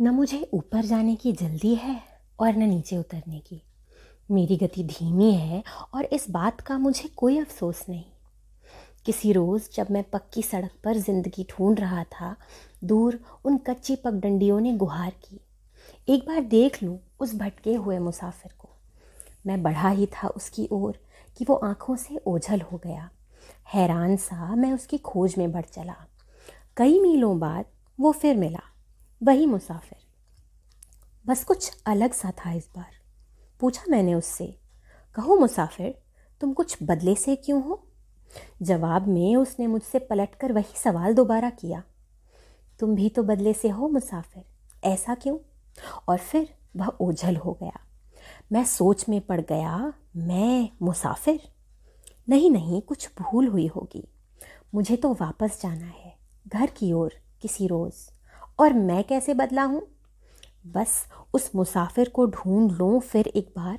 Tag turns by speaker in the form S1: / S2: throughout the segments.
S1: न मुझे ऊपर जाने की जल्दी है और न नीचे उतरने की। मेरी गति धीमी है और इस बात का मुझे कोई अफसोस नहीं। किसी रोज़ जब मैं पक्की सड़क पर ज़िंदगी ढूंढ रहा था, दूर उन कच्ची पगडंडियों ने गुहार की। एक बार देख लूँ उस भटके हुए मुसाफिर को। मैं बढ़ा ही था उसकी ओर कि वो आँखों से ओझल हो गया। हैरान सा मैं उसकी खोज में बढ़ चला। कई मीलों बाद वो फिर मिला। वही मुसाफिर। बस कुछ अलग सा था इस बार। पूछा मैंने उससे, कहो मुसाफिर, तुम कुछ बदले से क्यों हो? जवाब में उसने मुझसे पलटकर वही सवाल दोबारा किया, तुम भी तो बदले से हो मुसाफिर, ऐसा क्यों? और फिर वह ओझल हो गया, मैं सोच में पड़ गया, मैं मुसाफिर? नहीं नहीं, कुछ भूल हुई होगी। मुझे तो वापस जाना है, घर की ओर किसी रोज़। और मैं कैसे बदला हूँ? बस उस मुसाफिर को ढूंढ लूँ फिर एक बार।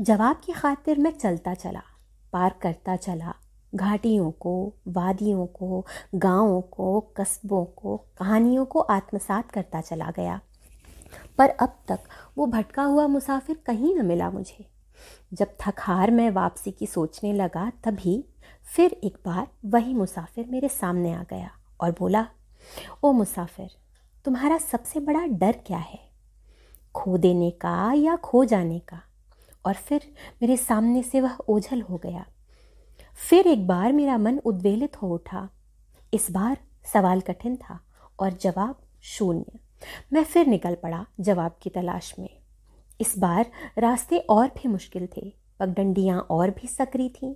S1: जवाब की खातिर मैं चलता चला, पार करता चला, घाटियों को, वादियों को, गाँवों को, कस्बों को, कहानियों को आत्मसात करता चला गया। पर अब तक वो भटका हुआ मुसाफिर कहीं न मिला मुझे। जब थक हार मैं वापसी की सोचने लगा तभी फिर एक बार वही मुसाफिर मेरे सामने आ गया और बोला ओ मुसाफिर, तुम्हारा सबसे बड़ा डर क्या है? खो देने का या खो जाने का? और फिर मेरे सामने से वह ओझल हो गया। फिर एक बार मेरा मन उद्वेलित हो उठा। इस बार सवाल कठिन था और जवाब शून्य। मैं फिर निकल पड़ा जवाब की तलाश में। इस बार रास्ते और भी मुश्किल थे, पगडंडियाँ और भी सक्रिय थीं।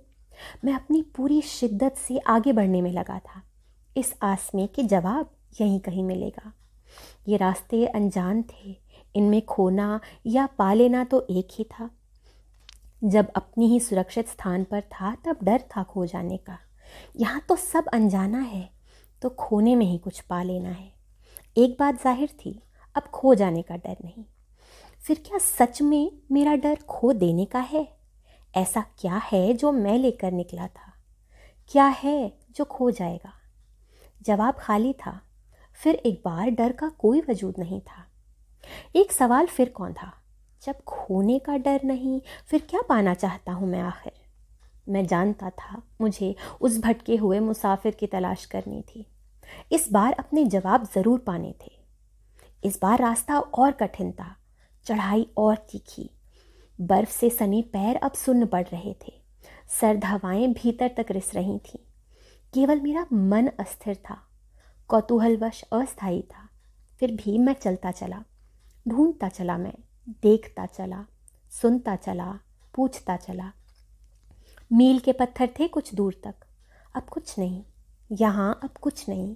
S1: मैं अपनी पूरी शिद्दत से आगे बढ़ने में लगा था। इस आस में कि जवाब यहीं कहीं मिलेगा। ये रास्ते अनजान थे। इनमें खोना या पा लेना तो एक ही था। जब अपनी ही सुरक्षित स्थान पर था, तब डर था खो जाने का। यहाँ तो सब अनजाना है तो खोने में ही कुछ पा लेना है। एक बात ज़ाहिर थी, अब खो जाने का डर नहीं। फिर क्या सच में मेरा डर खो देने का है? ऐसा क्या है जो मैं लेकर निकला था? क्या है जो खो जाएगा? जवाब खाली था। फिर एक बार डर का कोई वजूद नहीं था। एक सवाल फिर कौन था? जब खोने का डर नहीं, फिर क्या पाना चाहता हूँ मैं आखिर? मैं जानता था मुझे उस भटके हुए मुसाफिर की तलाश करनी थी। इस बार अपने जवाब ज़रूर पाने थे। इस बार रास्ता और कठिन था। चढ़ाई और तीखी। बर्फ़ से सनी पैर अब सुन्न पड़ रहे थे। सर्द हवाएँ भीतर तक रिस रही थीं। केवल मेरा मन अस्थिर था, कौतूहलवश अस्थायी था। फिर भी मैं चलता चला, ढूंढता चला मैं, देखता चला, सुनता चला, पूछता चला। मील के पत्थर थे कुछ दूर तक, अब कुछ नहीं, यहाँ अब कुछ नहीं।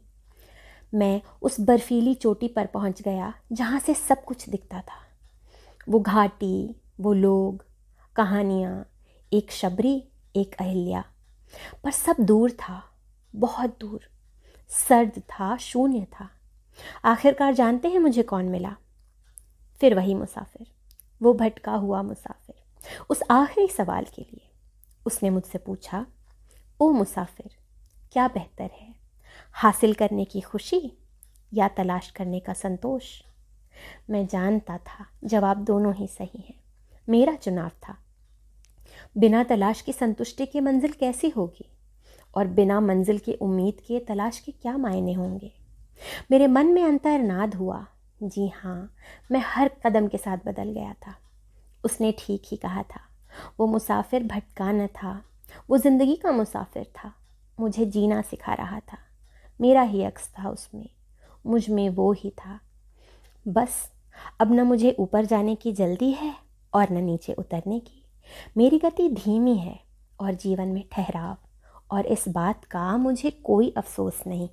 S1: मैं उस बर्फीली चोटी पर पहुँच गया, जहाँ से सब कुछ दिखता था। वो घाटी, वो लोग, कहानियाँ, एक शबरी, एक अहिल्या, पर सब दूर था। बहुत दूर। सर्द था, शून्य था। आखिरकार जानते हैं मुझे कौन मिला? फिर वही मुसाफिर। वो भटका हुआ मुसाफिर। उस आखिरी सवाल के लिए उसने मुझसे पूछा, ओ मुसाफिर, क्या बेहतर है? हासिल करने की खुशी या तलाश करने का संतोष? मैं जानता था, जवाब दोनों ही सही हैं। मेरा चुनाव था। बिना तलाश की संतुष्टि की मंजिल कैसी होगी? और बिना मंजिल की उम्मीद के तलाश के क्या मायने होंगे? मेरे मन में अंतरनाद हुआ, जी हाँ मैं हर कदम के साथ बदल गया था। उसने ठीक ही कहा था, वो मुसाफिर भटका न था, वो ज़िंदगी का मुसाफिर था, मुझे जीना सिखा रहा था, मेरा ही अक्स था उसमें, मुझमें वो ही था। बस, अब न मुझे ऊपर जाने की जल्दी है और न नीचे उतरने की। मेरी गति धीमी है और जीवन में ठहराव और इस बात का मुझे कोई अफसोस नहीं।